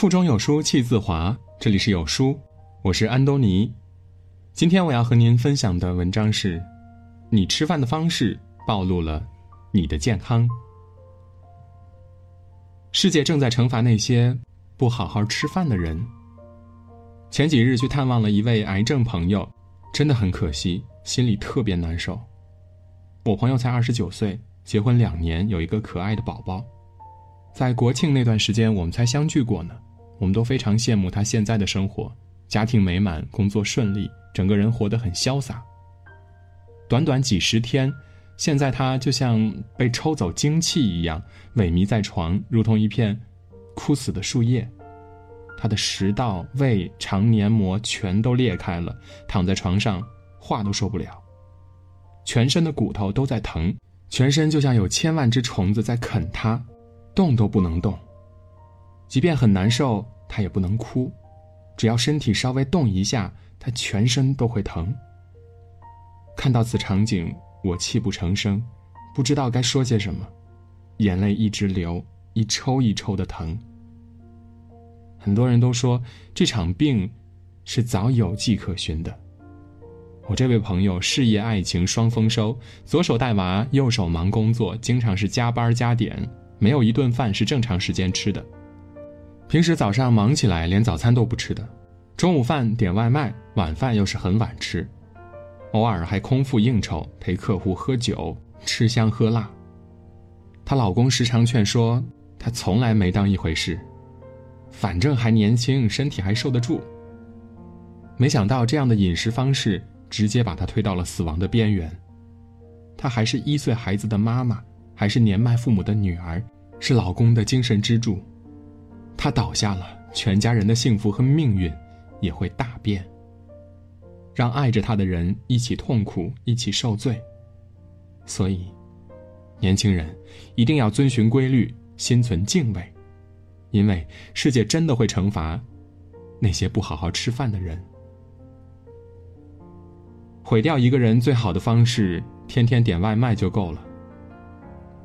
腹中有书气自华，这里是有书，我是安东尼。今天我要和您分享的文章是：你吃饭的方式暴露了你的健康。世界正在惩罚那些不好好吃饭的人。前几日去探望了一位癌症朋友，真的很可惜，心里特别难受。我朋友才二十九岁，结婚两年，有一个可爱的宝宝。在国庆那段时间，我们才相聚过呢。我们都非常羡慕他现在的生活，家庭美满，工作顺利，整个人活得很潇洒。短短几十天，现在他就像被抽走精气一样，萎靡在床，如同一片枯死的树叶。他的食道、胃、肠黏膜全都裂开了，躺在床上，话都说不了。全身的骨头都在疼，全身就像有千万只虫子在啃他，动都不能动。即便很难受，他也不能哭，只要身体稍微动一下，他全身都会疼。看到此场景，我泣不成声，不知道该说些什么，眼泪一直流，一抽一抽的疼。很多人都说这场病是早有迹可循的。我这位朋友事业爱情双丰收，左手带娃，右手忙工作，经常是加班加点，没有一顿饭是正常时间吃的。平时早上忙起来，连早餐都不吃的，中午饭点外卖，晚饭又是很晚吃，偶尔还空腹应酬，陪客户喝酒，吃香喝辣。她老公时常劝说，她从来没当一回事，反正还年轻，身体还受得住。没想到这样的饮食方式，直接把她推到了死亡的边缘。她还是一岁孩子的妈妈，还是年迈父母的女儿，是老公的精神支柱。他倒下了，全家人的幸福和命运也会大变。让爱着他的人一起痛苦，一起受罪。所以，年轻人一定要遵循规律，心存敬畏，因为世界真的会惩罚那些不好好吃饭的人。毁掉一个人最好的方式，天天点外卖就够了。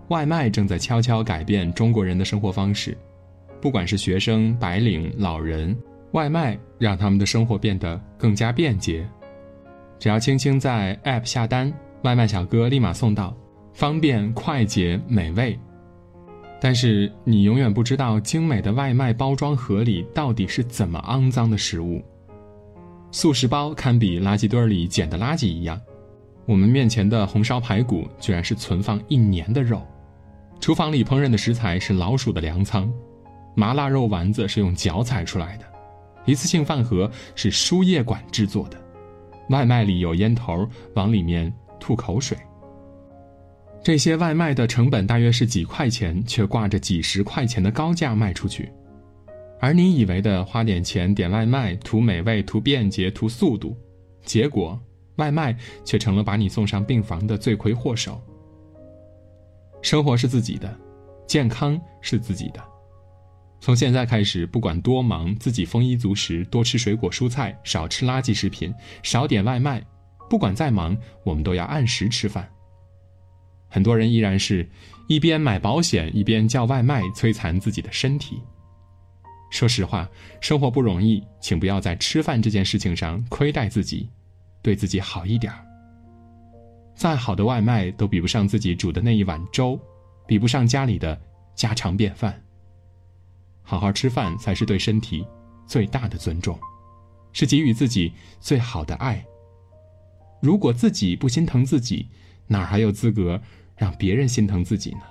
外卖正在悄悄改变中国人的生活方式。不管是学生、白领、老人，外卖让他们的生活变得更加便捷。只要轻轻在 App 下单，外卖小哥立马送到，方便、快捷、美味。但是你永远不知道精美的外卖包装盒里到底是怎么肮脏的食物。速食包堪比垃圾堆里捡的垃圾一样。我们面前的红烧排骨居然是存放一年的肉，厨房里烹饪的食材是老鼠的粮仓。麻辣肉丸子是用脚踩出来的，一次性饭盒是输液管制作的，外卖里有烟头往里面吐口水。这些外卖的成本大约是几块钱，却挂着几十块钱的高价卖出去，而你以为的花点钱点外卖图美味、图便捷、图速度，结果外卖却成了把你送上病房的罪魁祸首。生活是自己的，健康是自己的。从现在开始，不管多忙，自己丰衣足食，多吃水果蔬菜，少吃垃圾食品，少点外卖。不管再忙，我们都要按时吃饭。很多人依然是一边买保险，一边叫外卖，摧残自己的身体。说实话，生活不容易，请不要在吃饭这件事情上亏待自己，对自己好一点再好的外卖都比不上自己煮的那一碗粥，比不上家里的家常便饭。好好吃饭才是对身体最大的尊重，是给予自己最好的爱。如果自己不心疼自己，哪还有资格让别人心疼自己呢？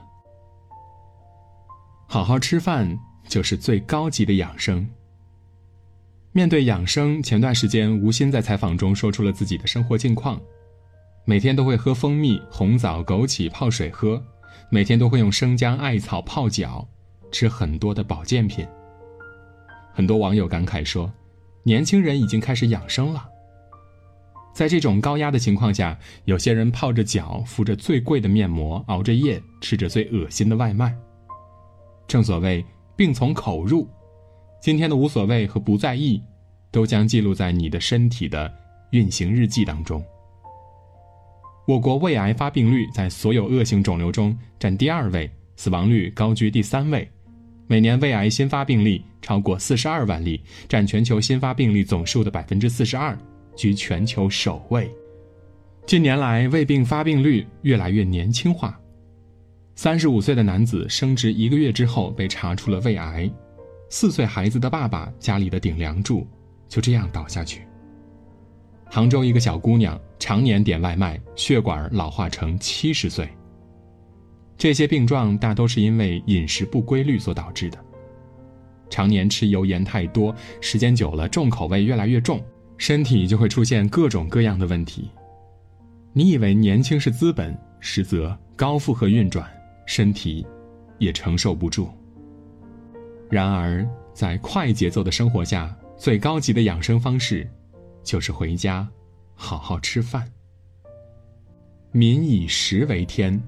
好好吃饭就是最高级的养生。面对养生，前段时间吴昕在采访中说出了自己的生活近况：每天都会喝蜂蜜、红枣、枸杞泡水喝，每天都会用生姜、艾草泡脚。吃很多的保健品。很多网友感慨说：“年轻人已经开始养生了。”在这种高压的情况下，有些人泡着脚，敷着最贵的面膜，熬着夜，吃着最恶心的外卖。正所谓“病从口入”，今天的无所谓和不在意，都将记录在你的身体的运行日记当中。我国胃癌发病率在所有恶性肿瘤中占第二位，死亡率高居第三位。每年胃癌新发病例超过四十二万例，占全球新发病例总数的百分之四十二，居全球首位。近年来，胃病发病率越来越年轻化。三十五岁的男子升职一个月之后被查出了胃癌，四岁孩子的爸爸家里的顶梁柱就这样倒下去。杭州一个小姑娘常年点外卖，血管老化成七十岁。这些病状大都是因为饮食不规律所导致的。常年吃油盐太多，时间久了，重口味越来越重，身体就会出现各种各样的问题。你以为年轻是资本，实则高负荷运转，身体也承受不住。然而，在快节奏的生活下，最高级的养生方式，就是回家好好吃饭。民以食为天。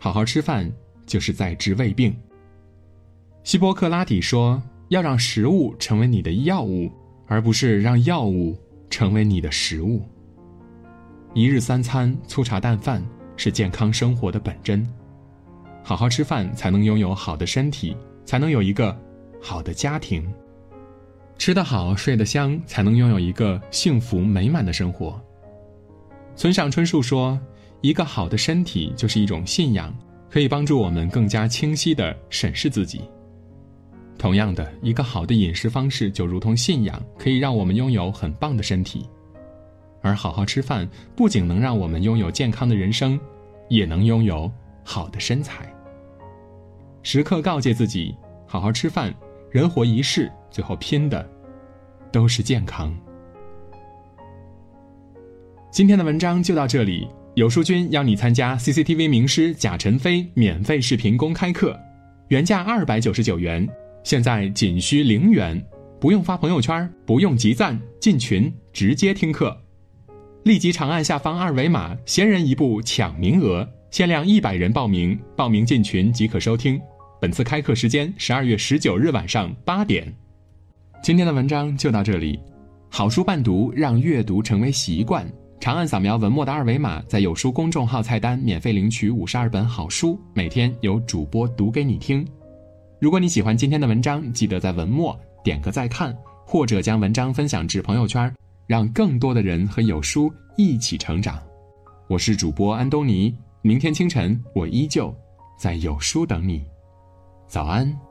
好好吃饭，就是在治胃病。希波克拉底说：“要让食物成为你的药物，而不是让药物成为你的食物。”一日三餐粗茶淡饭是健康生活的本真。好好吃饭，才能拥有好的身体，才能有一个好的家庭。吃得好，睡得香，才能拥有一个幸福美满的生活。村上春树说。一个好的身体就是一种信仰，可以帮助我们更加清晰地审视自己。同样的，一个好的饮食方式就如同信仰，可以让我们拥有很棒的身体。而好好吃饭，不仅能让我们拥有健康的人生，也能拥有好的身材。时刻告诫自己，好好吃饭，人活一世，最后拼的都是健康。今天的文章就到这里。有书君邀你参加 CCTV 名师贾晨飞免费视频公开课，原价二百九十九元，现在仅需零元，不用发朋友圈，不用集赞，进群直接听课，立即长按下方二维码，先人一步抢名额，限量一百人报名，报名进群即可收听。本次开课时间十二月十九日晚上八点。今天的文章就到这里，好书伴读，让阅读成为习惯。长按扫描文末的二维码，在有书公众号菜单免费领取五十二本好书，每天有主播读给你听。如果你喜欢今天的文章，记得在文末点个再看，或者将文章分享至朋友圈，让更多的人和有书一起成长。我是主播安东尼，明天清晨我依旧在有书等你，早安。